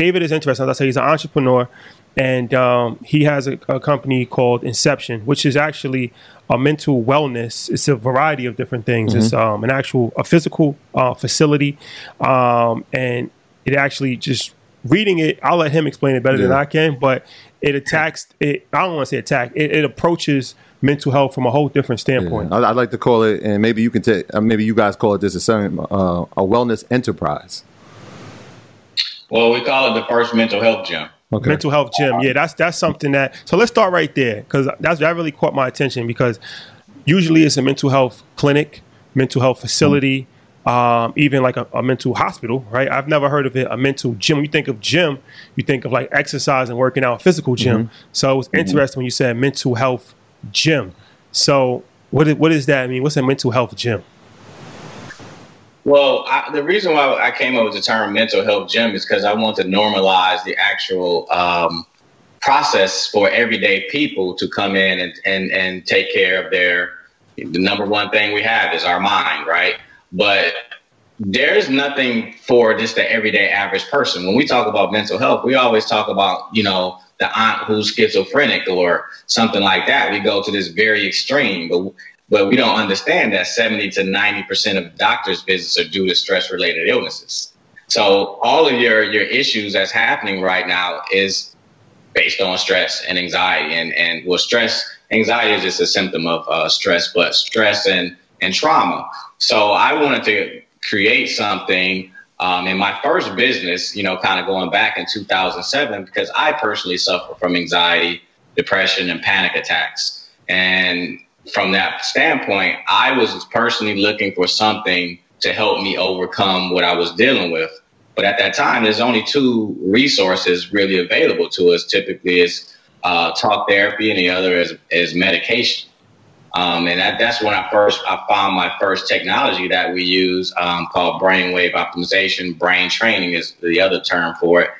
David is interesting. As I say, he's an entrepreneur, and um, he has a, a, company called Inception, which is actually a mental wellness. It's a variety of different things. Mm-hmm. It's um, an actual a physical uh, facility, um, and it actually just reading it. I'll let him explain it better yeah. than I can, but it attacks. It I don't want to say attack. It, it, approaches mental health from a whole different standpoint. Yeah. I'd like to call it, and maybe you can take. Uh, maybe you guys call it this a, uh, a wellness enterprise. Well, we call it the first mental health gym. Okay. Mental health gym. Yeah, that's that's something that. So let's start right there because that's that really caught my attention because usually it's a mental health clinic, mental health facility, mm-hmm. um, even like a, a, mental hospital. Right? I've never heard of it. A mental gym. When you think of gym, you think of like exercise and working out, physical gym. Mm-hmm. So it was mm-hmm. interesting when you said mental health gym. So what what does that mean? What's a mental health gym? Well, I, the reason why I came up with the term mental health gym is because I want to normalize the actual um, process for everyday people to come in and, and, and take care of their, the number one thing we have is our mind, right? But there's nothing for just the everyday average person. When we talk about mental health, we always talk about, you know, the aunt who's schizophrenic or something like that. We go to this very extreme, but but we don't understand that 70 to 90% of doctors' visits are due to stress related illnesses. So all of your, your issues that's happening right now is based on stress and anxiety. And, and well, stress, anxiety is just a symptom of uh, stress, but stress and, and trauma. So I wanted to create something um, in my first business, you know, kind of going back in 2007, because I personally suffer from anxiety, depression, and panic attacks. And from that standpoint, I was personally looking for something to help me overcome what I was dealing with. But at that time, there's only two resources really available to us. Typically, is uh, talk therapy, and the other is is medication. Um, and that, that's when I first I found my first technology that we use um, called brainwave optimization. Brain training is the other term for it,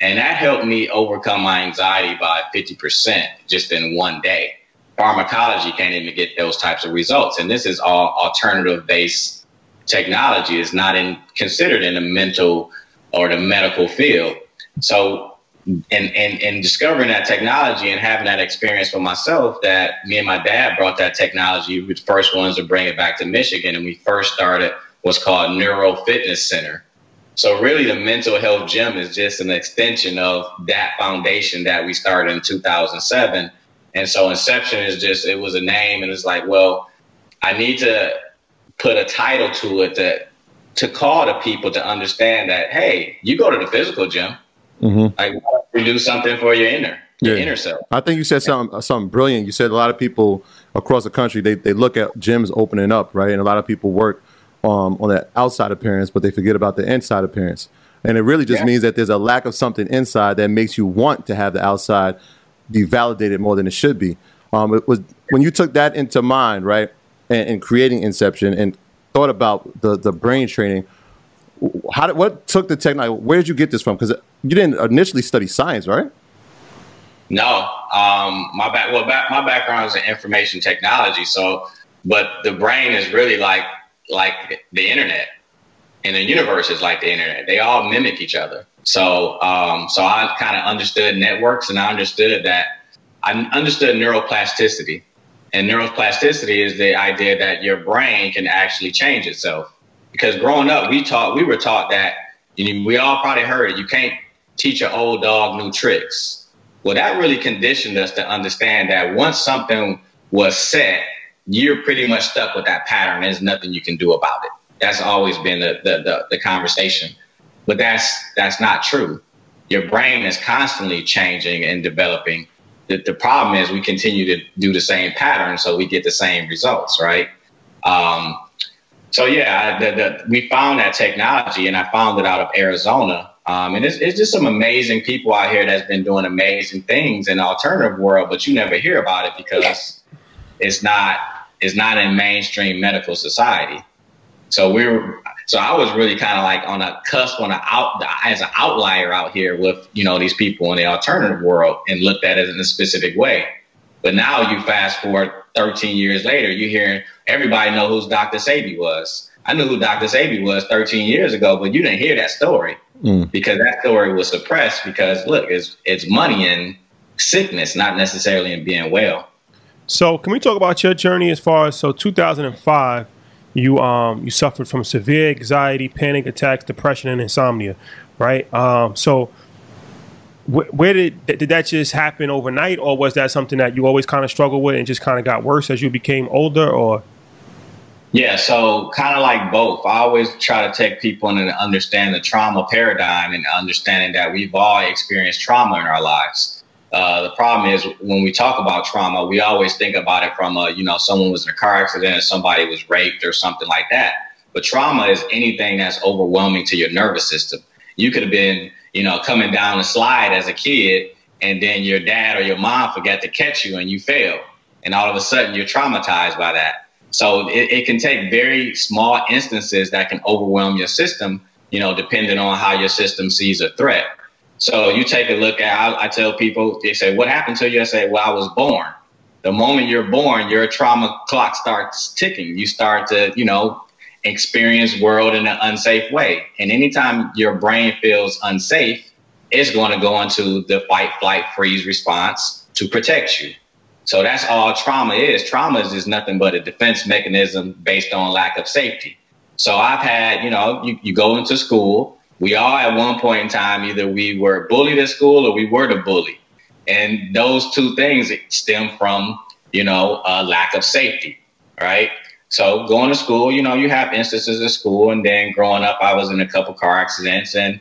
and that helped me overcome my anxiety by 50% just in one day pharmacology can't even get those types of results. And this is all alternative based technology is not in, considered in the mental or the medical field. So and, and, in discovering that technology and having that experience for myself that me and my dad brought that technology, the first ones to bring it back to Michigan. And we first started what's called Neuro Fitness Center. So really, the mental health gym is just an extension of that foundation that we started in 2007. And so Inception is just it was a name, and it's like, well, I need to put a title to it that to call to people to understand that hey, you go to the physical gym, mm-hmm. like you do something for your inner. Your yeah. inner self. I think you said something something brilliant. You said a lot of people across the country they, they look at gyms opening up, right? And a lot of people work um, on that outside appearance, but they forget about the inside appearance. And it really just yeah. means that there's a lack of something inside that makes you want to have the outside be validated more than it should be. Um, it was when you took that into mind, right, and, and, creating Inception and thought about the the brain training. How did, what took the technology? Where did you get this from? Because you didn't initially study science, right? No, um, my back. Well, back, my background is in information technology. So, but the brain is really like like the internet, and the universe is like the internet. They all mimic each other. So, um, so I kind of understood networks, and I understood that I understood neuroplasticity. And neuroplasticity is the idea that your brain can actually change itself. Because growing up, we taught we were taught that you know, we all probably heard it. You can't teach an old dog new tricks. Well, that really conditioned us to understand that once something was set, you're pretty much stuck with that pattern. There's nothing you can do about it. That's always been the, the, the, the conversation. But that's that's not true. Your brain is constantly changing and developing. The, the problem is we continue to do the same pattern, so we get the same results, right? Um, so yeah, the, the, we found that technology, and I found it out of Arizona. Um, and it's, it's just some amazing people out here that's been doing amazing things in the alternative world, but you never hear about it because it's not it's not in mainstream medical society. So we are so I was really kind of like on a cusp on a out as an outlier out here with you know these people in the alternative world and looked at it in a specific way. But now you fast forward 13 years later, you hear everybody know who Dr. Sebi was. I knew who Dr. Sebi was 13 years ago, but you didn't hear that story mm. because that story was suppressed because look, it's it's money in sickness, not necessarily in being well. So, can we talk about your journey as far as so 2005? You um you suffered from severe anxiety, panic attacks, depression, and insomnia, right? Um, so wh- where did did that just happen overnight, or was that something that you always kind of struggled with and just kind of got worse as you became older, or? Yeah, so kind of like both. I always try to take people and understand the trauma paradigm and understanding that we've all experienced trauma in our lives. Uh, the problem is when we talk about trauma, we always think about it from a, you know, someone was in a car accident or somebody was raped or something like that. But trauma is anything that's overwhelming to your nervous system. You could have been, you know, coming down a slide as a kid and then your dad or your mom forgot to catch you and you fail. And all of a sudden you're traumatized by that. So it, it can take very small instances that can overwhelm your system, you know, depending on how your system sees a threat. So you take a look at, I, I, tell people, they say, what happened to you? I say, well, I was born. The moment you're born, your trauma clock starts ticking. You start to, you know, experience world in an unsafe way. And anytime your brain feels unsafe, it's going to go into the fight, flight, freeze response to protect you. So that's all trauma is. Trauma is just nothing but a defense mechanism based on lack of safety. So I've had, you know, you, you go into school, we all at one point in time either we were bullied at school or we were the bully. And those two things stem from you know a lack of safety right? So going to school you know you have instances at school and then growing up i was in a couple car accidents and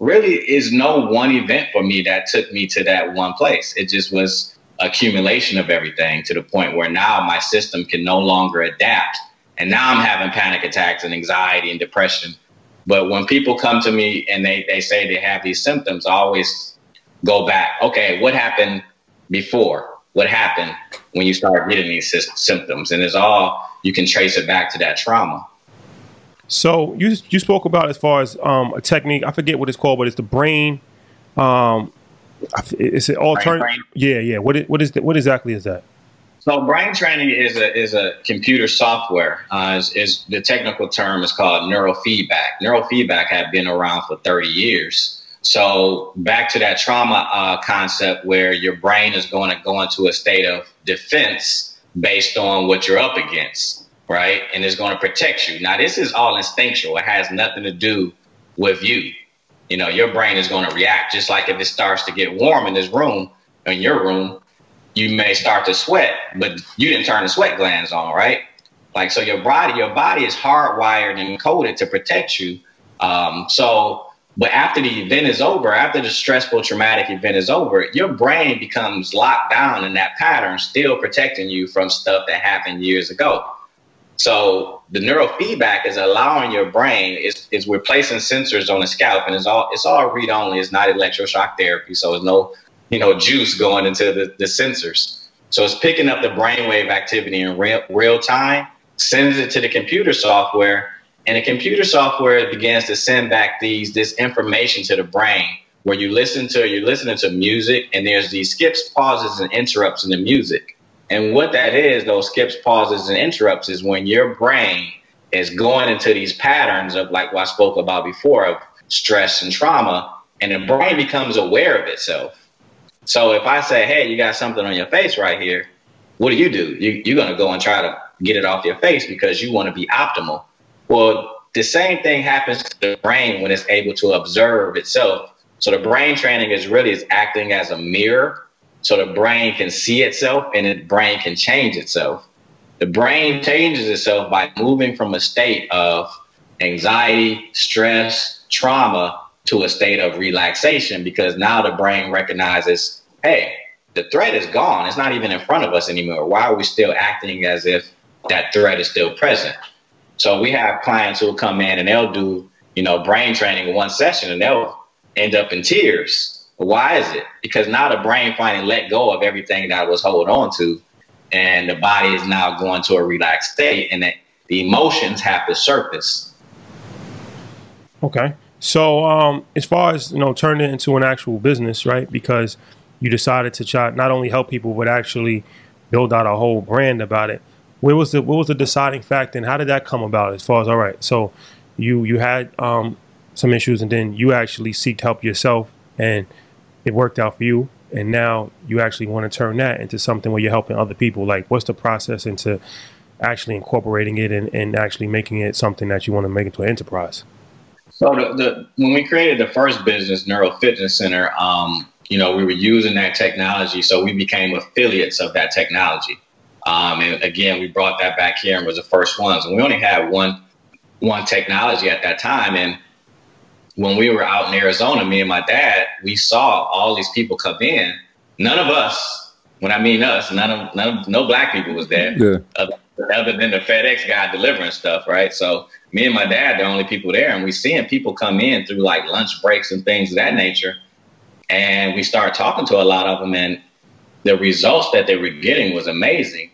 really is no one event for me that took me to that one place. It just was accumulation of everything to the point where now my system can no longer adapt. And now i'm having panic attacks and anxiety and depression but when people come to me and they, they say they have these symptoms, I always go back, okay, what happened before? What happened when you start getting these symptoms? And it's all, you can trace it back to that trauma. So you you spoke about as far as um, a technique. I forget what it's called, but it's the brain. Um, it's an alternative. Yeah, yeah. What is, what is the, what exactly is that? So brain training is a is a computer software. Uh, is, is, the technical term is called neurofeedback. Neurofeedback have been around for 30 years. So back to that trauma uh, concept where your brain is going to go into a state of defense based on what you're up against, right? And it's going to protect you. Now this is all instinctual. It has nothing to do with you. You know, your brain is going to react just like if it starts to get warm in this room, in your room, you may start to sweat, but you didn't turn the sweat glands on, right? Like so, your body, your body is hardwired and coded to protect you. Um, so, but after the event is over, after the stressful, traumatic event is over, your brain becomes locked down in that pattern, still protecting you from stuff that happened years ago. So the neurofeedback is allowing your brain is is we're placing sensors on the scalp and it's all it's all read only. It's not electroshock therapy, so it's no you know juice going into the, the sensors. So it's picking up the brainwave activity in real real time sends it to the computer software, and the computer software begins to send back these this information to the brain where you listen to you're listening to music and there's these skips, pauses, and interrupts in the music. And what that is, those skips, pauses, and interrupts is when your brain is going into these patterns of like what I spoke about before of stress and trauma, and the brain becomes aware of itself. So if I say, hey, you got something on your face right here, what do you do? You, you're going to go and try to get it off your face because you want to be optimal. Well, the same thing happens to the brain when it's able to observe itself. So the brain training is really is acting as a mirror. So the brain can see itself and the brain can change itself. The brain changes itself by moving from a state of anxiety, stress, trauma to a state of relaxation because now the brain recognizes, hey, the threat is gone. It's not even in front of us anymore. Why are we still acting as if that threat is still present. So we have clients who will come in and they'll do, you know, brain training in one session and they'll end up in tears. Why is it? Because now the brain finally let go of everything that was holding on to, and the body is now going to a relaxed state, and the emotions have to surface. Okay. So, um, as far as you know, turn it into an actual business, right? Because you decided to try not only help people, but actually build out a whole brand about it where was the what was the deciding factor and how did that come about as far as all right so you you had um, some issues and then you actually seeked help yourself and it worked out for you and now you actually want to turn that into something where you're helping other people like what's the process into actually incorporating it and, and actually making it something that you want to make into an enterprise so the, the when we created the first business neuro fitness center um, you know we were using that technology so we became affiliates of that technology um, and again, we brought that back here and was the first ones. And we only had one one technology at that time. And when we were out in Arizona, me and my dad, we saw all these people come in. None of us, when I mean us, none of, none of no black people was there. Yeah. Other, other than the FedEx guy delivering stuff, right? So me and my dad, the only people there, and we seeing people come in through like lunch breaks and things of that nature. And we started talking to a lot of them, and the results that they were getting was amazing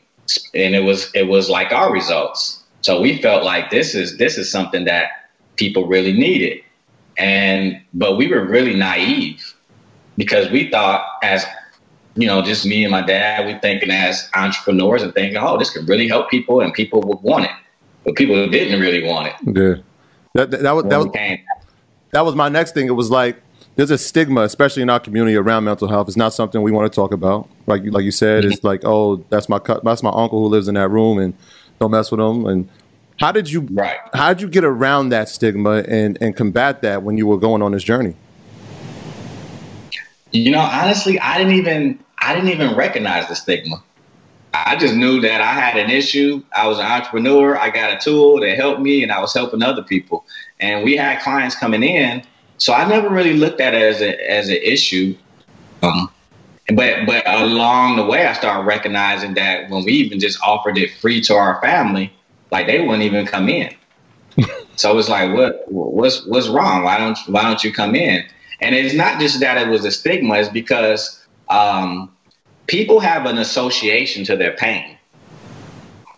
and it was it was like our results. So we felt like this is this is something that people really needed. And but we were really naive because we thought as you know, just me and my dad, we thinking as entrepreneurs and thinking, oh, this could really help people and people would want it. But people didn't really want it. Yeah. That, that, that was that was, that was my next thing. It was like there's a stigma, especially in our community around mental health. It's not something we want to talk about. Like you, like you said, mm-hmm. it's like, oh, that's my that's my uncle who lives in that room, and don't mess with him. And how did you right. how did you get around that stigma and and combat that when you were going on this journey? You know, honestly, I didn't even I didn't even recognize the stigma. I just knew that I had an issue. I was an entrepreneur. I got a tool that helped me, and I was helping other people. And we had clients coming in so I never really looked at it as a as an issue. Um, but but along the way, I started recognizing that when we even just offered it free to our family, like they wouldn't even come in. so it's like, what what's what's wrong? Why don't why don't you come in? And it's not just that it was a stigma; it's because um, people have an association to their pain,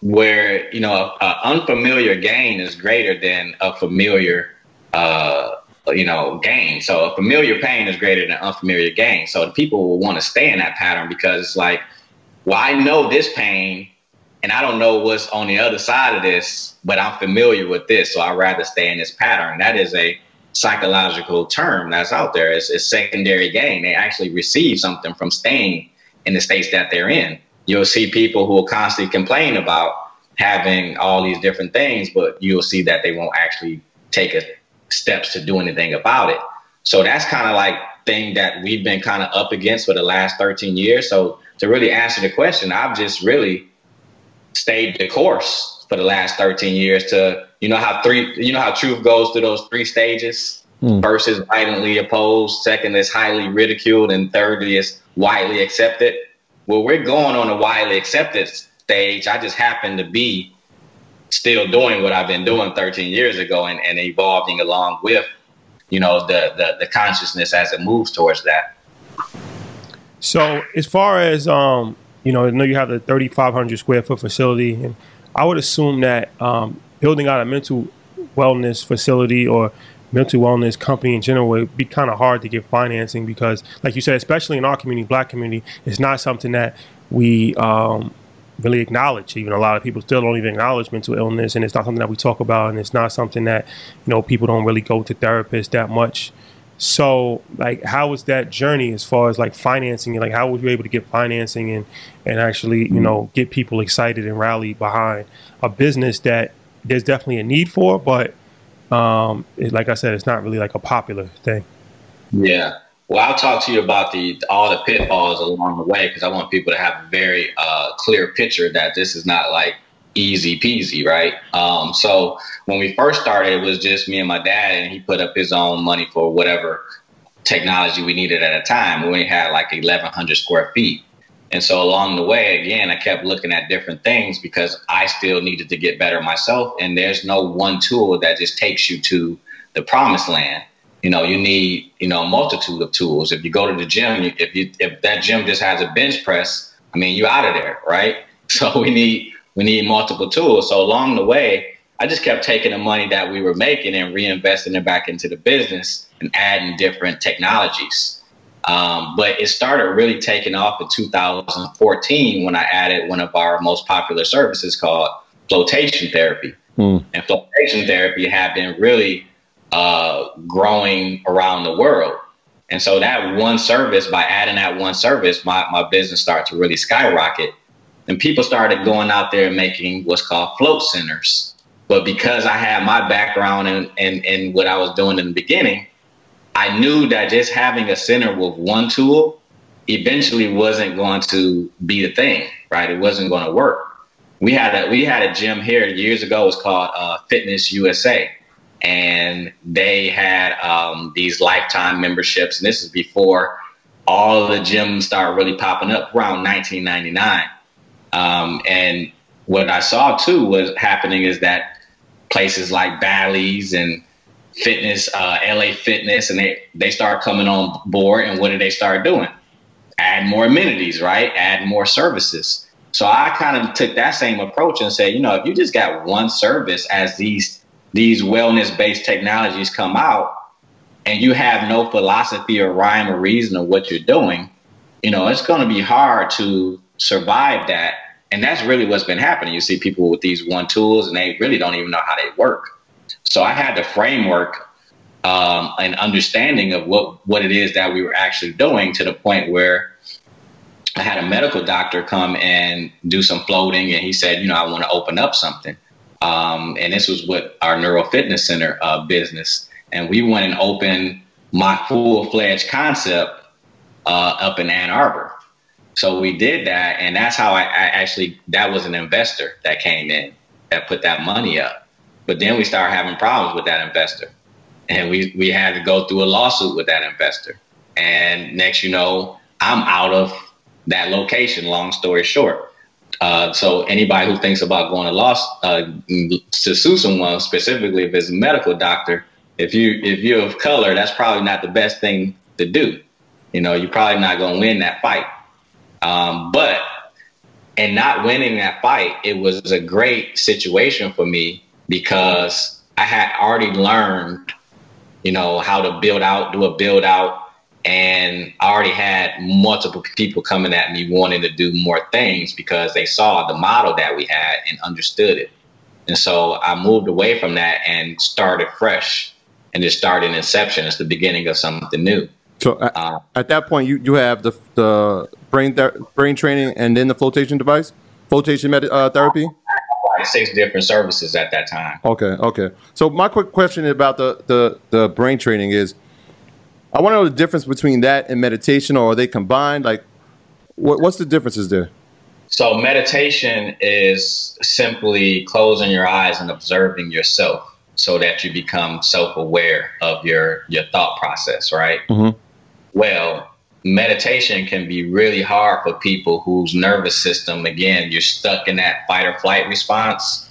where you know, an unfamiliar gain is greater than a familiar. Uh, you know, gain. So a familiar pain is greater than unfamiliar gain. So people will want to stay in that pattern because it's like, well, I know this pain and I don't know what's on the other side of this, but I'm familiar with this. So I'd rather stay in this pattern. That is a psychological term that's out there. It's, it's secondary gain. They actually receive something from staying in the states that they're in. You'll see people who will constantly complain about having all these different things, but you'll see that they won't actually take a steps to do anything about it. So that's kind of like thing that we've been kind of up against for the last 13 years. So to really answer the question, I've just really stayed the course for the last 13 years to, you know, how three, you know, how truth goes through those three stages. Mm. First is violently opposed, second is highly ridiculed, and thirdly is widely accepted. Well, we're going on a widely accepted stage. I just happen to be still doing what I've been doing 13 years ago and, and evolving along with, you know, the, the, the consciousness as it moves towards that. So as far as um, you know, I know you have the 3,500 square foot facility, and I would assume that um, building out a mental wellness facility or mental wellness company in general would be kind of hard to get financing because, like you said, especially in our community, black community, it's not something that we um, really acknowledge. Even a lot of people still don't even acknowledge mental illness, and it's not something that we talk about, and it's not something that you know people don't really go to therapists that much. So, like, how was that journey as far as like financing? Like, how were you able to get financing and and actually, you know, get people excited and rally behind a business that there's definitely a need for, but um, it, like I said, it's not really like a popular thing. Yeah. Well, I'll talk to you about the all the pitfalls along the way because I want people to have a very uh, clear picture that this is not like easy peasy, right? Um, so when we first started, it was just me and my dad, and he put up his own money for whatever technology we needed at a time. We had like 1,100 square feet. And so along the way, again, I kept looking at different things because I still needed to get better myself. And there's no one tool that just takes you to the promised land. You know, you need, you know, a multitude of tools. If you go to the gym, if you if that gym just has a bench press, I mean, you're out of there, right? So we need we need multiple tools. So along the way, I just kept taking the money that we were making and reinvesting it back into the business and adding different technologies. Um, but it started really taking off in 2014 when I added one of our most popular services called flotation therapy. Hmm. And flotation therapy had been really uh, growing around the world. And so that one service, by adding that one service, my, my business started to really skyrocket. And people started going out there and making what's called float centers. But because I had my background and in, in what I was doing in the beginning, I knew that just having a center with one tool eventually wasn't going to be the thing, right? It wasn't going to work. We had a we had a gym here years ago. It was called uh, Fitness USA, and they had um, these lifetime memberships. And this is before all the gyms started really popping up around 1999. Um, and what I saw too was happening is that places like Bally's and Fitness, uh, LA Fitness, and they they start coming on board. And what did they start doing? Add more amenities, right? Add more services. So I kind of took that same approach and said, you know, if you just got one service as these these wellness based technologies come out, and you have no philosophy or rhyme or reason of what you're doing, you know, it's going to be hard to survive that. And that's really what's been happening. You see people with these one tools and they really don't even know how they work. So I had the framework um, and understanding of what, what it is that we were actually doing to the point where I had a medical doctor come and do some floating, and he said, you know, I want to open up something. Um, and this was what our Neuro Fitness Center uh, business. And we went and opened my full fledged concept uh, up in Ann Arbor. So we did that, and that's how I, I, actually that was an investor that came in that put that money up. But then we started having problems with that investor, and we we had to go through a lawsuit with that investor. And next, you know, I'm out of that location. Long story short. Uh, so anybody who thinks about going to law uh, to sue someone, specifically if it's a medical doctor, if you if you're of color, that's probably not the best thing to do. You know, you're probably not going to win that fight. Um, but in not winning that fight, it was a great situation for me because I had already learned, you know, how to build out, do a build out. And I already had multiple people coming at me wanting to do more things because they saw the model that we had and understood it. And so I moved away from that and started fresh and just started inception. It's the beginning of something new. So at, uh, at that point, you, you have the the brain ther- brain training and then the flotation device, flotation med- uh, therapy. like six different services at that time. Okay, okay. So my quick question about the the the brain training is, I want to know the difference between that and meditation, or are they combined? Like, what, what's the differences there? So meditation is simply closing your eyes and observing yourself so that you become self-aware of your your thought process, right? Mm-hmm. Well, meditation can be really hard for people whose nervous system again, you're stuck in that fight or flight response,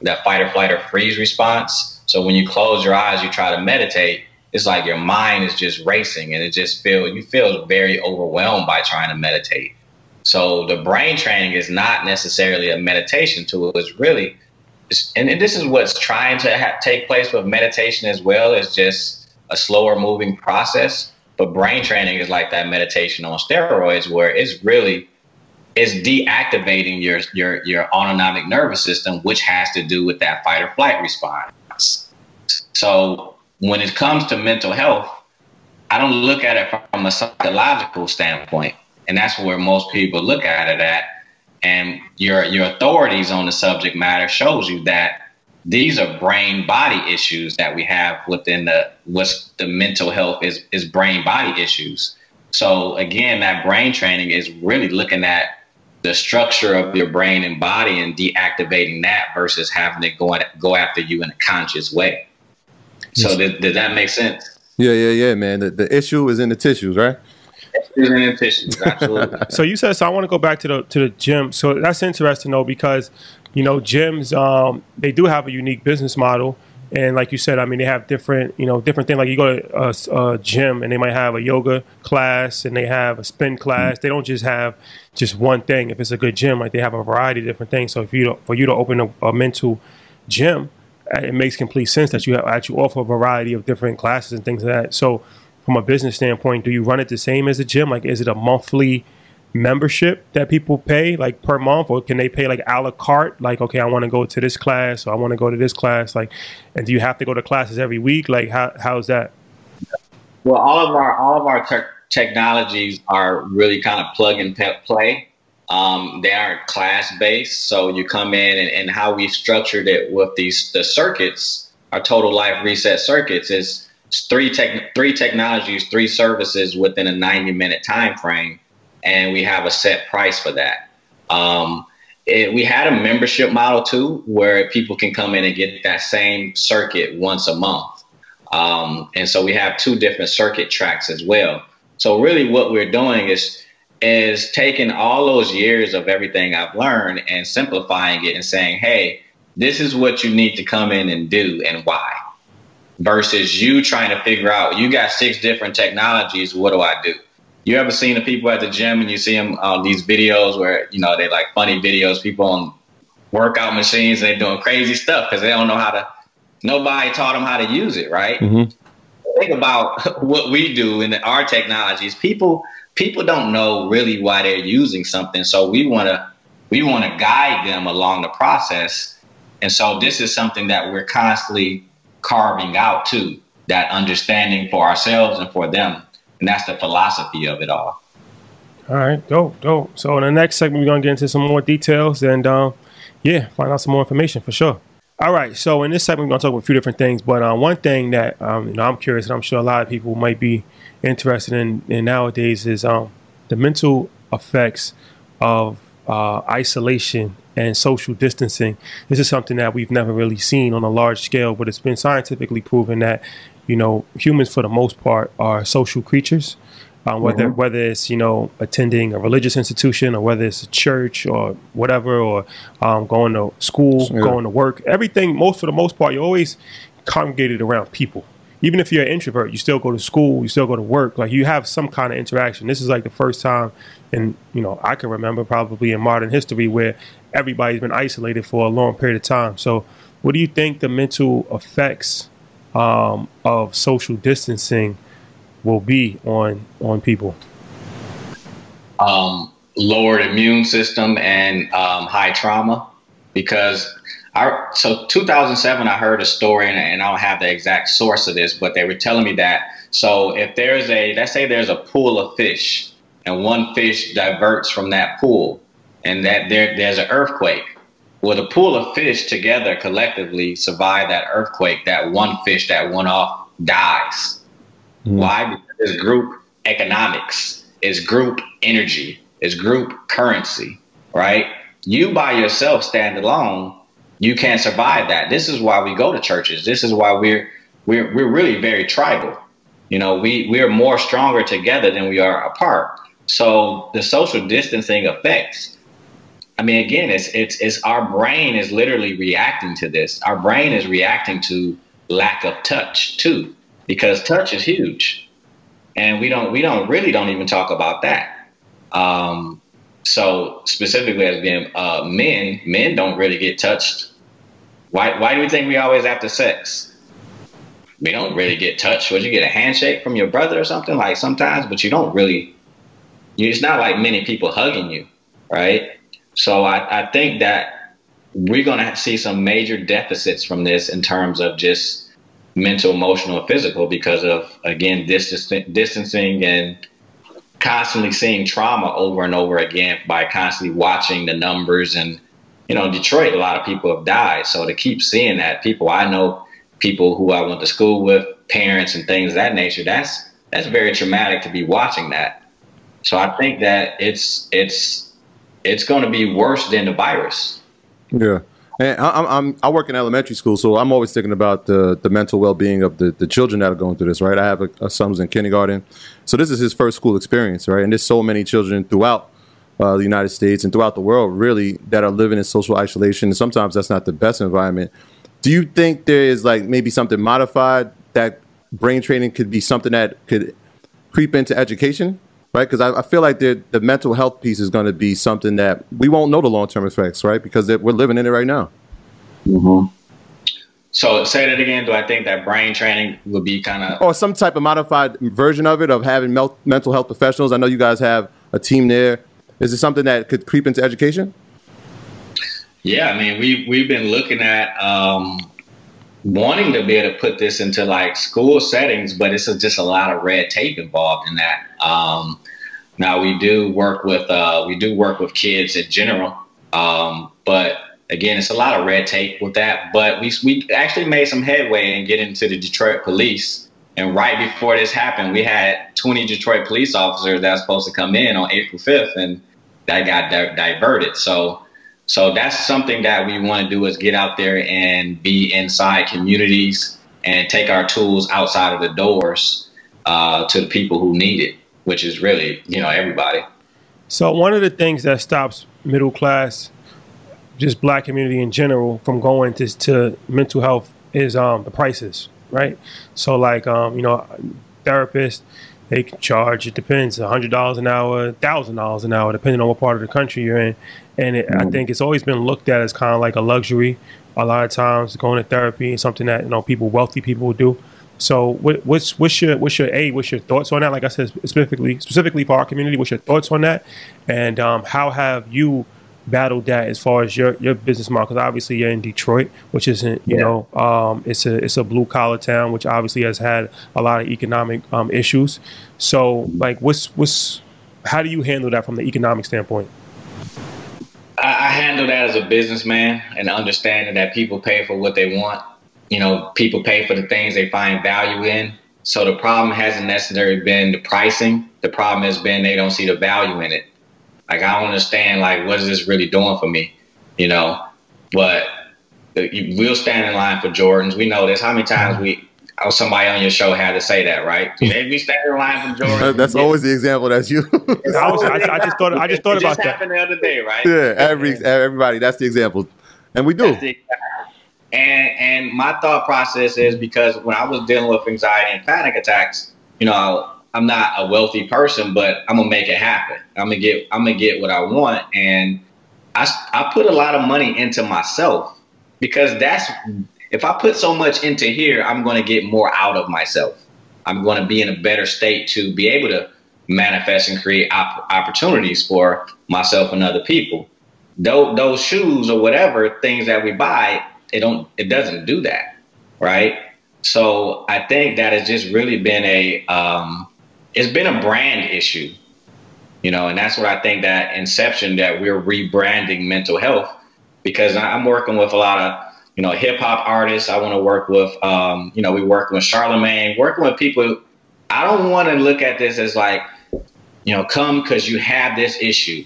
that fight or flight or freeze response. So when you close your eyes, you try to meditate, it's like your mind is just racing and it just feel you feel very overwhelmed by trying to meditate. So the brain training is not necessarily a meditation tool. It's really, and this is what's trying to ha- take place with meditation as well. Is just a slower moving process. But brain training is like that meditation on steroids, where it's really it's deactivating your your your autonomic nervous system, which has to do with that fight or flight response. So when it comes to mental health, I don't look at it from a psychological standpoint, and that's where most people look at it at. And your your authorities on the subject matter shows you that these are brain body issues that we have within the what's the mental health is is brain body issues. So again, that brain training is really looking at the structure of your brain and body and deactivating that versus having it go at, go after you in a conscious way. So did, did that make sense? Yeah, yeah, yeah, man. The, the issue is in the tissues, right? Issues in the tissues, absolutely. so you said so. I want to go back to the to the gym. So that's interesting though because you know gyms um, they do have a unique business model. And like you said, I mean, they have different, you know, different things. Like you go to a, a, gym and they might have a yoga class and they have a spin class. They don't just have just one thing. If it's a good gym, like they have a variety of different things. So if you for you to open a, a mental gym, uh, it makes complete sense that you have, actually offer a variety of different classes and things like that. So from a business standpoint, do you run it the same as a gym? Like, is it a monthly membership that people pay like per month or can they pay like a la carte? Like okay i want to go to this class or i want to go to this class like and do you have to go to classes every week? Like how how's that? Well all of our all of our te- technologies are really kind of plug and play. Um, they aren't class based so you come in and, and how we structured it with these the circuits our total life reset circuits is three tech three technologies three services within a 90 minute time frame and we have a set price for that. Um, it, we had a membership model too, where people can come in and get that same circuit once a month. Um, and so we have two different circuit tracks as well. So really, what we're doing is is taking all those years of everything I've learned and simplifying it and saying, hey, this is what you need to come in and do and why. Versus you trying to figure out, you got six different technologies. What do I do? You ever seen the people at the gym and you see them on these videos where you know they like funny videos, people on workout machines and they're doing crazy stuff because they don't know how to. Nobody taught them how to use it, right? Mm-hmm. Think about what we do in our technologies. People people don't know really why they're using something, so we want to we want to guide them along the process. And so this is something that we're constantly carving out to that understanding for ourselves and for them and that's the philosophy of it all. All right, dope, dope. So in the next segment, we're gonna get into some more details and um, yeah, find out some more information for sure. All right, so in this segment, we're gonna talk about a few different things, but uh, one thing that um, you know I'm curious, and I'm sure a lot of people might be interested in, in nowadays is um, the mental effects of uh, isolation and social distancing. This is something that we've never really seen on a large scale, but it's been scientifically proven that you know, humans for the most part are social creatures. Um, whether mm-hmm. whether it's you know attending a religious institution or whether it's a church or whatever or um, going to school, yeah. going to work, everything most for the most part you're always congregated around people. Even if you're an introvert, you still go to school, you still go to work. Like you have some kind of interaction. This is like the first time, and you know I can remember probably in modern history where everybody's been isolated for a long period of time. So, what do you think the mental effects um, of social distancing will be on on people? Um, lowered immune system and um, high trauma, because I so 2007 I heard a story and, and I don't have the exact source of this, but they were telling me that so if there's a let's say there's a pool of fish and one fish diverts from that pool and that there there's an earthquake Well, the pool of fish together collectively survive that earthquake. That one fish that went off dies. Mm. Why? Because it's group economics, it's group energy, it's group currency, right? You by yourself stand alone, you can't survive that. This is why we go to churches. This is why we're we're we're really very tribal. You know, we we're more stronger together than we are apart. So the social distancing effects. I mean, again, it's it's it's our brain is literally reacting to this. Our brain is reacting to lack of touch too, because touch is huge, and we don't we don't really don't even talk about that. Um, so specifically as being uh, men, men don't really get touched. Why why do we think we always after sex? We don't really get touched. Would you get a handshake from your brother or something like sometimes, but you don't really. It's not like many people hugging you, right? So I, I think that we're going to see some major deficits from this in terms of just mental, emotional, and physical because of again distancing, and constantly seeing trauma over and over again by constantly watching the numbers. And you know Detroit a lot of people have died. So to keep seeing that people I know people who I went to school with parents and things of that nature that's that's very traumatic to be watching that. So I think that it's it's it's going to be worse than the virus yeah and I'm, I'm, i work in elementary school, so I'm always thinking about the, the mental well being of the, the children that are going through this, right? I have a, a son who's in kindergarten, so this is his first school experience, right? And there's so many children throughout uh, the United States and throughout the world, really, that are living in social isolation. And sometimes that's not the best environment. Do you think there is like maybe something modified that brain training could be something that could creep into education? Right? Because I, I, feel like the the mental health piece is going to be something that we won't know the long term effects, right? Because we're living in it right now. Mm-hmm. So say that again. Do I think that brain training would be kind of or some type of modified version of it of having mel- mental health professionals? I know you guys have a team there. Is it something that could creep into education? Yeah, I mean we we've been looking at um, wanting to be able to put this into like school settings, but it's just a lot of red tape involved in that. Um, now we do work with uh, we do work with kids in general, um, but again, it's a lot of red tape with that. But we we actually made some headway in getting to the Detroit police. And right before this happened, we had 20 Detroit police officers that supposed to come in on April 5th, and that got di- diverted. So so that's something that we want to do is get out there and be inside communities and take our tools outside of the doors uh, to the people who need it, which is really, you know, everybody. So one of the things that stops middle class, just black community in general, from going to, to mental health is um, the prices, right? So like, um, you know, therapists, they can charge, it depends, $100 an hour, $1,000 an hour, depending on what part of the country you're in and it, I mm. think it's always been looked at as kind of like a luxury. A lot of times, going to therapy is something that you know people, wealthy people, do. So, what, what's what's your what's your a what's your thoughts on that? Like I said, specifically specifically for our community, what's your thoughts on that? And um, how have you battled that as far as your your business model? Because obviously you're in Detroit, which isn't you yeah. know um, it's a it's a blue collar town, which obviously has had a lot of economic um, issues. So, like, what's what's how do you handle that from the economic standpoint? I, I handle that as a businessman and understanding that people pay for what they want. You know, people pay for the things they find value in. So the problem hasn't necessarily been the pricing. The problem has been they don't see the value in it. Like I don't understand like what is this really doing for me, you know? But we'll stand in line for Jordans. We know this. How many times we oh, somebody on your show had to say that, right? They be standing in line for Jordan. That's always the example. That's you. I, was, I, I, just thought. I just thought it about just happened the other day, right? Yeah, every everybody. That's the example, and we do. and and my thought process is because when I was dealing with anxiety and panic attacks, you know, I'm not a wealthy person, but I'm gonna make it happen. I'm gonna get I'm gonna get what I want, and I I put a lot of money into myself because that's if I put so much into here, I'm to get more out of myself. I'm to be in a better state to be able to manifest and create op- opportunities for myself and other people. Those, those shoes or whatever things that we buy, it don't it doesn't do that, right? So I think that has just really been a um, it's been a brand issue, you know, and that's what I think that inception that we're rebranding mental health because I'm working with a lot of you know hip hop artists. I want to work with um, you know we work with Charlamagne, working with people. I don't want to look at this as like you know come because you have this issue.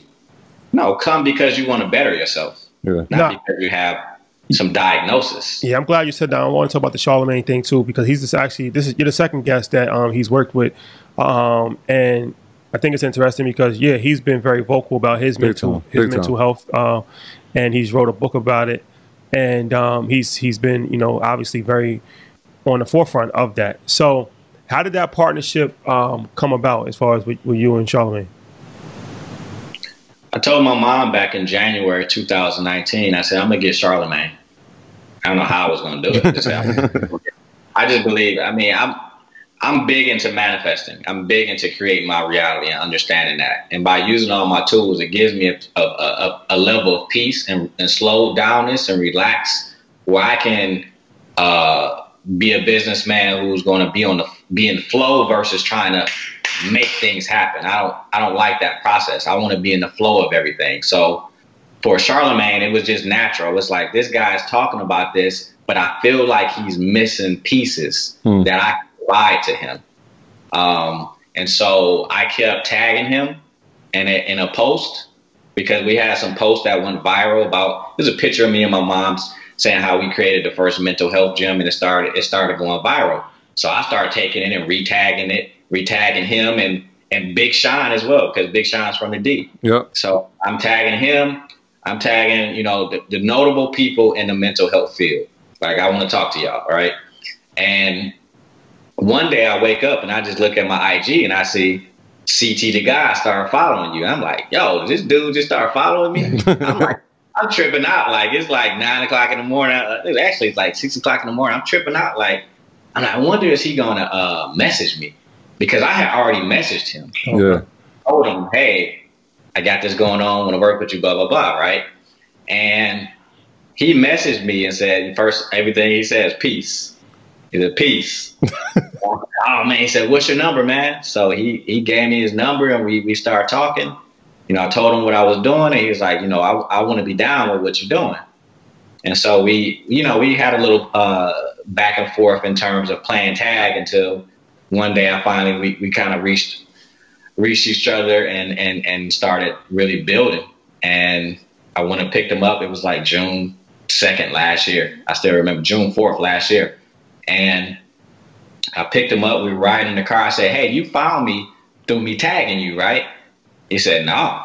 No, come because you want to better yourself, yeah. not no. because you have some diagnosis. Yeah, I'm glad you said that. I want to talk about the Charlamagne thing too because he's just actually this is you're the second guest that um, he's worked with, um, and I think it's interesting because yeah, he's been very vocal about his Big mental time. his Big mental time. health, uh, and he's wrote a book about it, and um, he's he's been you know obviously very on the forefront of that. So, how did that partnership um, come about as far as with, with you and Charlamagne? I told my mom back in January 2019, I said, I'm going to get Charlamagne. I don't know how I was going to do it. I just believe, I mean, I'm, I'm big into manifesting. I'm big into creating my reality and understanding that. And by using all my tools, it gives me a, a, a, a level of peace and, and slow downness and relax where I can uh, be a businessman who's going to be on the be in flow versus trying to make things happen. I don't I don't like that process. I want to be in the flow of everything. So for Charlamagne, it was just natural. It's like this guy's talking about this, but I feel like he's missing pieces hmm. that I provide to him. Um, and so I kept tagging him in a, in a post because we had some posts that went viral about there's a picture of me and my mom's saying how we created the first mental health gym and it started it started going viral. So I started taking it and retagging it retagging him and and Big Sean as well because Big Sean's from the D. Yep. So I'm tagging him. I'm tagging you know the, the notable people in the mental health field. Like I want to talk to y'all, all right? And one day I wake up and I just look at my IG and I see CT the guy start following you. I'm like, yo, this dude just start following me. I'm like, I'm tripping out. Like it's like nine o'clock in the morning. Actually, it's like six o'clock in the morning. I'm tripping out. Like, I'm like, I wonder is he gonna uh, message me? because I had already messaged him. Yeah. I told him, hey, I got this going on, want to work with you, blah, blah, blah, right? And he messaged me and said, first, everything he says, peace. He said, peace. oh, man, he said, what's your number, man? So he, he gave me his number and we, we started talking. You know, I told him what I was doing and he was like, you know, I, I want to be down with what you're doing. And so we, you know, we had a little uh, back and forth in terms of playing tag until – one day I finally we, we kind of reached reached each other and and and started really building. And I went and picked him up. It was like June second last year. I still remember June fourth last year. And I picked him up. We were riding in the car. I said, "Hey, you found me through me tagging you, right?" He said, "No,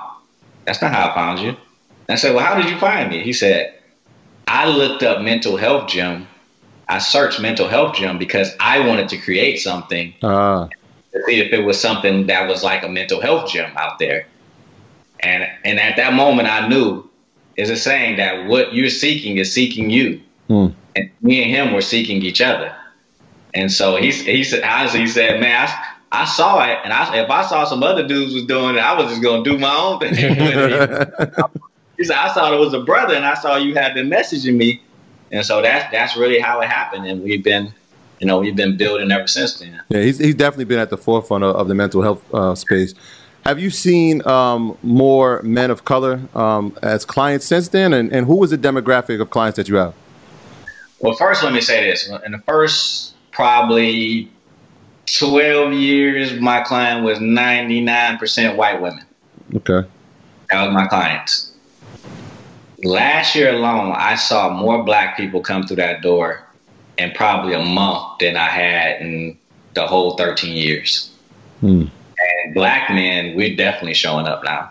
that's not how I found you." I said, "Well, how did you find me?" He said, "I looked up mental health gym I searched mental health gym because I wanted to create something uh. to see if it was something that was like a mental health gym out there. And and at that moment, I knew is a saying that what you're seeking is seeking you, hmm. And me and him were seeking each other. And so he he said honestly he said, man, I, I saw it, and I if I saw some other dudes was doing it, I was just gonna do my own thing. he said I saw it was a brother, and I saw you had been messaging me and so that's that's really how it happened, and we've been, you know, we've been building ever since then. Yeah, he's he's definitely been at the forefront of, of the mental health uh, space. Have you seen um, more men of color um, as clients since then, and, and who was the demographic of clients that you have? Well, first, let me say this: in the first probably 12 years, my client was 99% white women. Okay. That was my clients last year alone, I saw more black people come through that door in probably a month than I had in the whole 13 years. Hmm. And black men, we're definitely showing up now.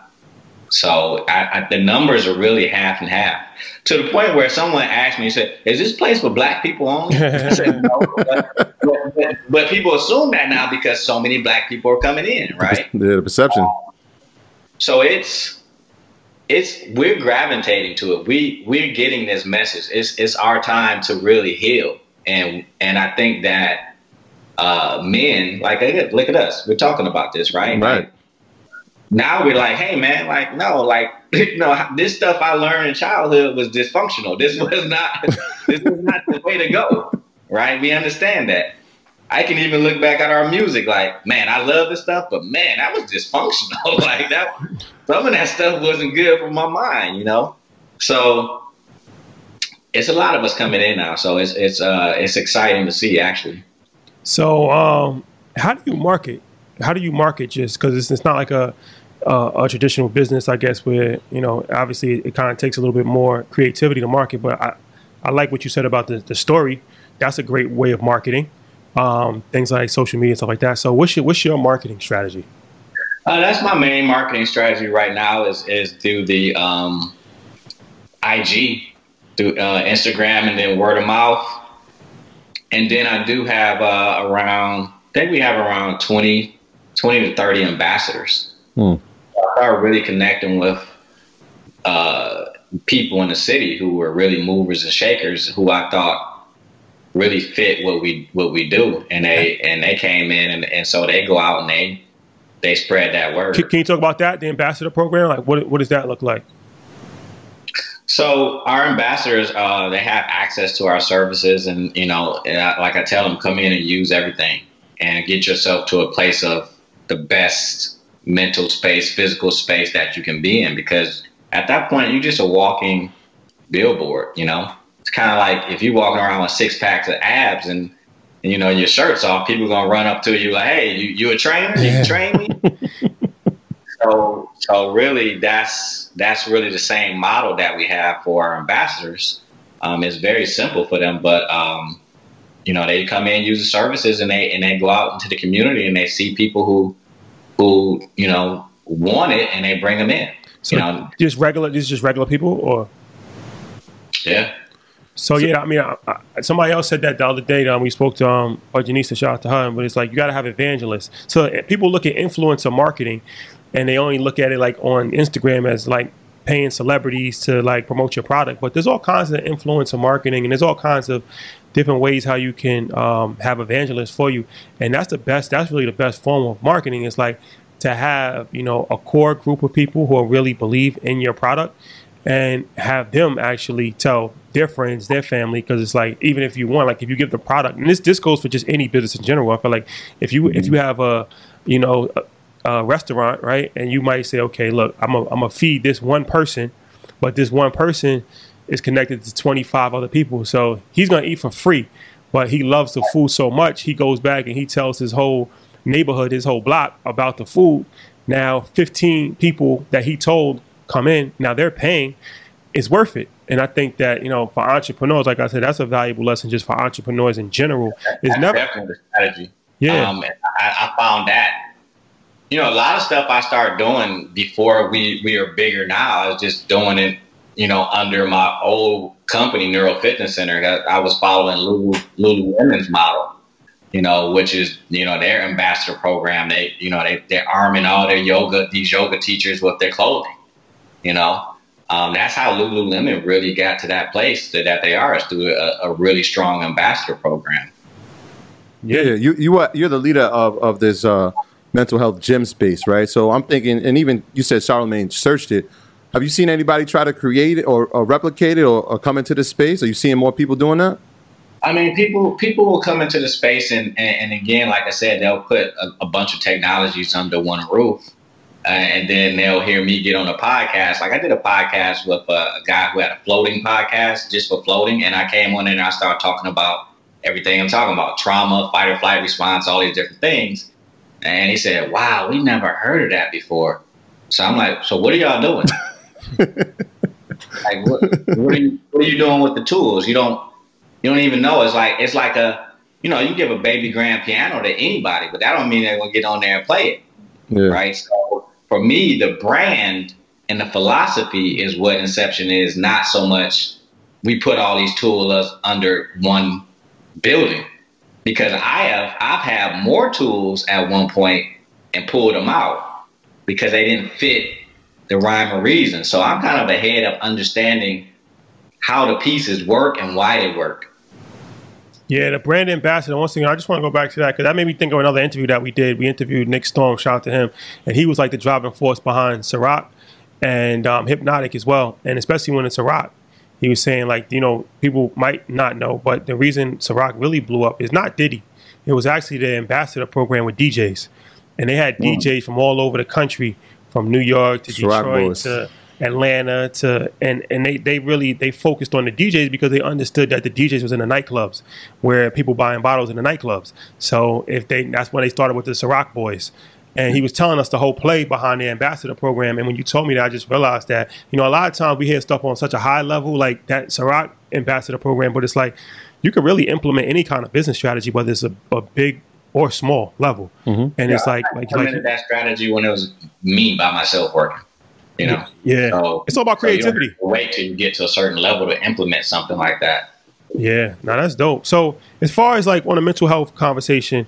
So I, I, the numbers are really half and half. To the point where someone asked me, said, "Is this place for black people only?" I said, "No," but, but, but, people assume that now because so many black people are coming in, right? Yeah, the perception. Um, so it's it's we're gravitating to it. We we're getting this message. It's it's our time to really heal, and and I think that uh, men like look at us. We're talking about this, right? Right. Like, now we're like, hey man, like no, like you know, this stuff I learned in childhood was dysfunctional. This was not this was not the way to go, right? We understand that. I can even look back at our music like, man, I love this stuff, but man, that was dysfunctional. like that, some of that stuff wasn't good for my mind, you know. So it's a lot of us coming in now, so it's it's uh, it's exciting to see actually. So, um, how do you market? How do you market? Just because it's, it's not like a uh, a traditional business, I guess, where you know obviously it, kind of takes a little bit more creativity to market. But I, I like what you said about the, the story. That's a great way of marketing. Um, things like social media and stuff like that. So, what's your what's your marketing strategy? Uh, that's my main marketing strategy right now is is through the um, IG, through uh, Instagram, and then word of mouth. And then I do have uh, around, I think we have around 20, 20 to 30 ambassadors. Hmm. I started really connecting with uh, people in the city who were really movers and shakers who I thought really fit what we what we do. And they and they came in and, and so they go out and they they spread that word. Can, can you talk about that, the ambassador program? Like what what does that look like? So our ambassadors, uh, they have access to our services, and you know, like I tell them, come in and use everything, and get yourself to a place of the best mental space, physical space that you can be in. Because at that point, you're just a walking billboard. You know, it's kind of like if you're walking around with six packs of abs and, and you know your shirt's off, people are gonna run up to you like, "Hey, you, you a trainer? You can train me?" so so really that's that's really the same model that we have for our ambassadors. Um, it's very simple for them, but um, you know they come in, use the services, and they and they go out into the community and they see people who who you know want it and they bring them in. So you know, just regular, these just regular people, or yeah. So, so yeah, I mean, I, I, somebody else said that the other day. Um, we spoke to um, Janisa, shout out to her, but it's like you got to have evangelists. So people look at influencer marketing, and they only look at it like on Instagram as like paying celebrities to like promote your product. But there's all kinds of influencer marketing, and there's all kinds of different ways how you can um, have evangelists for you. And that's the best. That's really the best form of marketing. Is like to have you know a core group of people who really believe in your product and have them actually tell their friends, their family, because it's like even if you want, like if you give the product, and this this goes for just any business in general. I feel like if you if you have a you know uh, restaurant, right? And you might say, okay, look, I'm a, I'm gonna feed this one person, but this one person is connected to 25 other people, so he's gonna eat for free. But he loves the food so much, he goes back and he tells his whole neighborhood, his whole block about the food. Now, 15 people that he told come in, now they're paying. It's worth it. And I think that, you know, for entrepreneurs, like I said, that's a valuable lesson just for entrepreneurs in general. It's never definitely the strategy. Yeah. Um, I, I found that you know, a lot of stuff I started doing before we we are bigger now. I was just doing it, you know, under my old company, Neuro Fitness Center. I, I was following Lulu Lululemon's model, you know, which is you know their ambassador program. They you know they they're arming all their yoga these yoga teachers with their clothing, you know. Um, that's how Lululemon really got to that place that, that they are is through a, a really strong ambassador program. Yeah, you you are you're the leader of of this. Uh mental health gym space, right? So I'm thinking, and even you said Charlamagne searched it. Have you seen anybody try to create it or, or replicate it or, or, come into the space? Are you seeing more people doing that? I mean, people people will come into the space, and, and, and again, like I said, they'll put a, a bunch of technologies under one roof, uh, and then they'll hear me get on a podcast. Like I did a podcast with a, guy who had a floating podcast just for floating, and I came on and I started talking about everything I'm talking about: trauma, fight or flight response, all these different things. And he said, Wow, we never heard of that before. So I'm like, So what are y'all doing? like what, what, are you what are you doing with the tools? You don't you don't even know. It's like it's like a you know, you give a baby grand piano to anybody, but that don't mean they're gonna get on there and play it. Yeah. Right. So for me, the brand and the philosophy is what Inception is, not so much we put all these tools under one building because I have I've had more tools at one point and pulled them out because they didn't fit the rhyme or reason. So I'm kind of ahead of understanding how the pieces work and why they work. Yeah, the brand ambassador. Once again, I just want to go back to that because that made me think of another interview that we did. We interviewed Nick Storm. Shout out to him, and he was like the driving force behind Ciroc and um, Hpnotiq as well, and especially when it's Ciroc he was saying like you know people might not know, but the reason Ciroc really blew up is not Diddy. It was actually the ambassador program with DJs, and they had mm. DJs from all over the country, from New York to Ciroc Detroit boys. to Atlanta to and and they they really they focused on the DJs because they understood that the DJs was in the nightclubs where people buying bottles in the nightclubs. So if they that's when they started with the Ciroc boys. And he was telling us the whole play behind the ambassador program. And when you told me that, I just realized that, you know, a lot of times we hear stuff on such a high level, like that Ciroc ambassador program, but it's like you can really implement any kind of business strategy, whether it's a, a big or small level. Mm-hmm. And yeah, it's like, I like, like that strategy when it was me by myself working. You know, yeah, so, it's all about creativity. So wait till you get to a certain level to implement something like that. Yeah, now that's dope. So as far as like on a mental health conversation,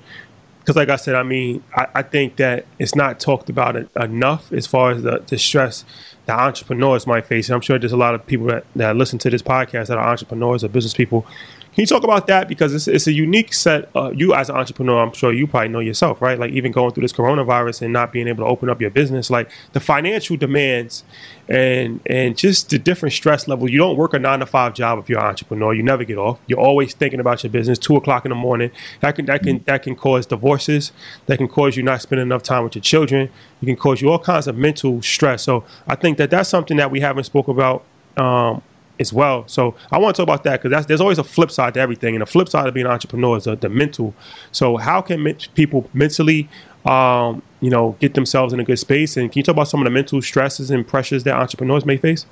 because like I said, I mean, I, I, think that it's not talked about enough as far as the, the stress that entrepreneurs might face. And I'm sure there's a lot of people that, that listen to this podcast that are entrepreneurs or business people can you talk about that because it's, it's a unique set. Uh, you as an entrepreneur, I'm sure you probably know yourself, right? Like even going through this coronavirus and not being able to open up your business, like the financial demands and and just the different stress levels. You don't work a nine to five job if you're an entrepreneur. You never get off. You're always thinking about your business. Two o'clock in the morning. That can that can that can cause divorces. That can cause you not spending enough time with your children. It can cause you all kinds of mental stress. So I think that that's something that we haven't spoke about. Um, as well. So I want to talk about that because there's always a flip side to everything, and the flip side of being an entrepreneur is the, the mental. So how can people mentally, um, you know, get themselves in a good space? And can you talk about some of the mental stresses and pressures that entrepreneurs may face?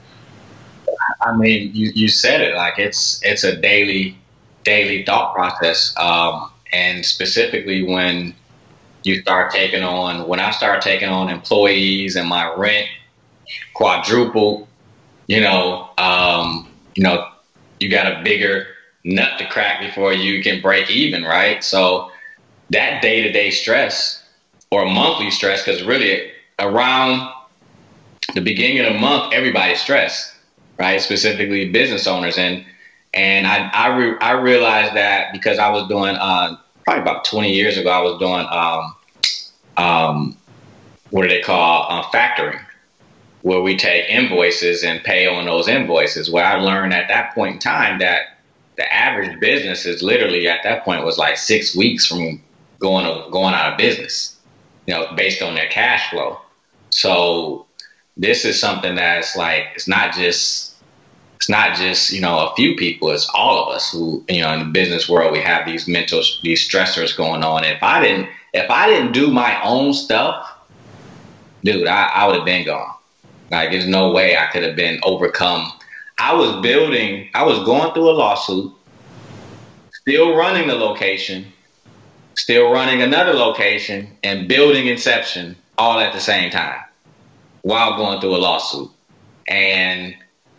I mean, you, you said it like it's it's a daily daily thought process, um, and specifically when you start taking on when I start taking on employees and my rent quadrupled you know, um, you know, you got a bigger nut to crack before you can break even, right? So that day to day stress or monthly stress, because really around the beginning of the month, everybody's stressed, right? Specifically business owners. And and I I, re- I realized that because I was doing uh, probably about 20 years ago, I was doing um, um, what do they call uh, factoring, where we take invoices and pay on those invoices. Where I learned at that point in time that the average business is literally at that point was like six weeks from going going out of business, you know, based on their cash flow. So this is something that's like it's not just it's not just you know a few people it's all of us who you know in the business world we have these mental these stressors going on if i didn't if i didn't do my own stuff dude i, I would have been gone like there's no way I could have been overcome. I was building, I was going through a lawsuit, still running the location, still running another location, and building Inception all at the same time while going through a lawsuit. And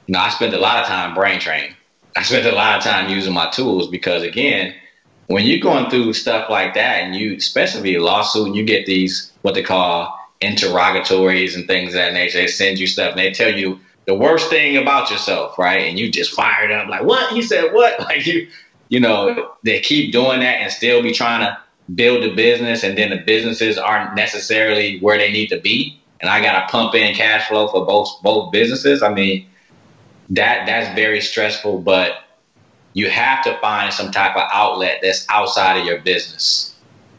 you know, I spent a lot of time brain training. I spent a lot of time using my tools because again, when you're going through stuff like that and you especially a lawsuit you get these what they call interrogatories and things of that nature. They send you stuff and they tell you the worst thing about yourself, right? And you just fired up like, what? He said what? Like you, you know, they keep doing that and still be trying to build a business and then the businesses aren't necessarily where they need to be. And I got to pump in cash flow for both both businesses. I mean, that that's very stressful, but you have to find some type of outlet that's outside of your business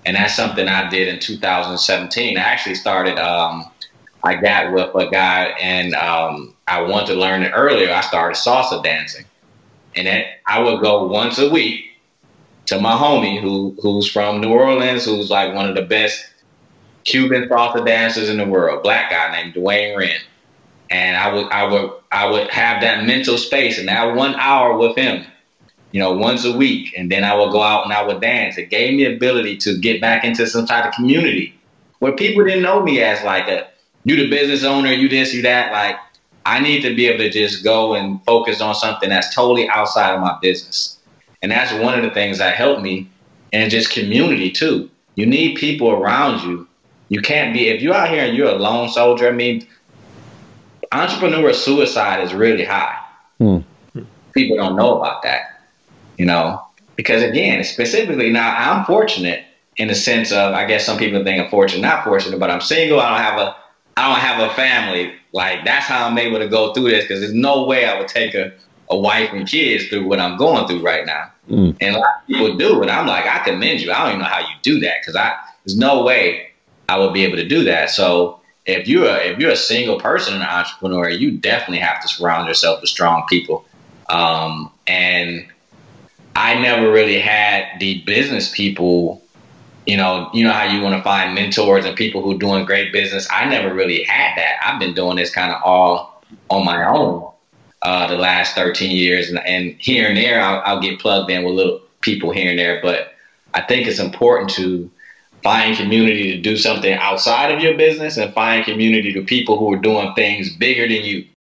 and that's something I did in 2017. I actually started. Um, I got with a guy, and um, I wanted to learn it earlier. I started salsa dancing, and I would go once a week to my homie who who's from New Orleans, who's like one of the best Cuban salsa dancers in the world, black guy named Dwayne Wren. And I would I would I would have that mental space and that one hour with him you know, once a week. And then I would go out and I would dance. It gave me ability to get back into some type of community where people didn't know me as like a, you the business owner, you this, you that. Like, I need to be able to just go and focus on something that's totally outside of my business. And that's one of the things that helped me and just community too. You need people around you. You can't be, if you're out here and you're a lone soldier, I mean, entrepreneur suicide is really high. Hmm. People don't know about that you know, because again, specifically now I'm fortunate in the sense of I guess some people think I'm fortunate, not fortunate, but I'm single. I don't have a I don't have a family. Like that's how I'm able to go through this because there's no way I would take a, a wife and kids through what I'm going through right now. Mm. And a lot of people do, and I'm like, I commend you. I don't even know how you do that because I there's no way I would be able to do that. So if you're a, if you're a single person, an entrepreneur, you definitely have to surround yourself with strong people. Um, and I never really had the business people. You know, you know how you want to find mentors and people who are doing great business. I never really had that. I've been doing this kind of all on my own uh, the last 13 years, and, and here and there I'll, I'll get plugged in with little people here and there. But I think it's important to find community to do something outside of your business and find community to people who are doing things bigger than you.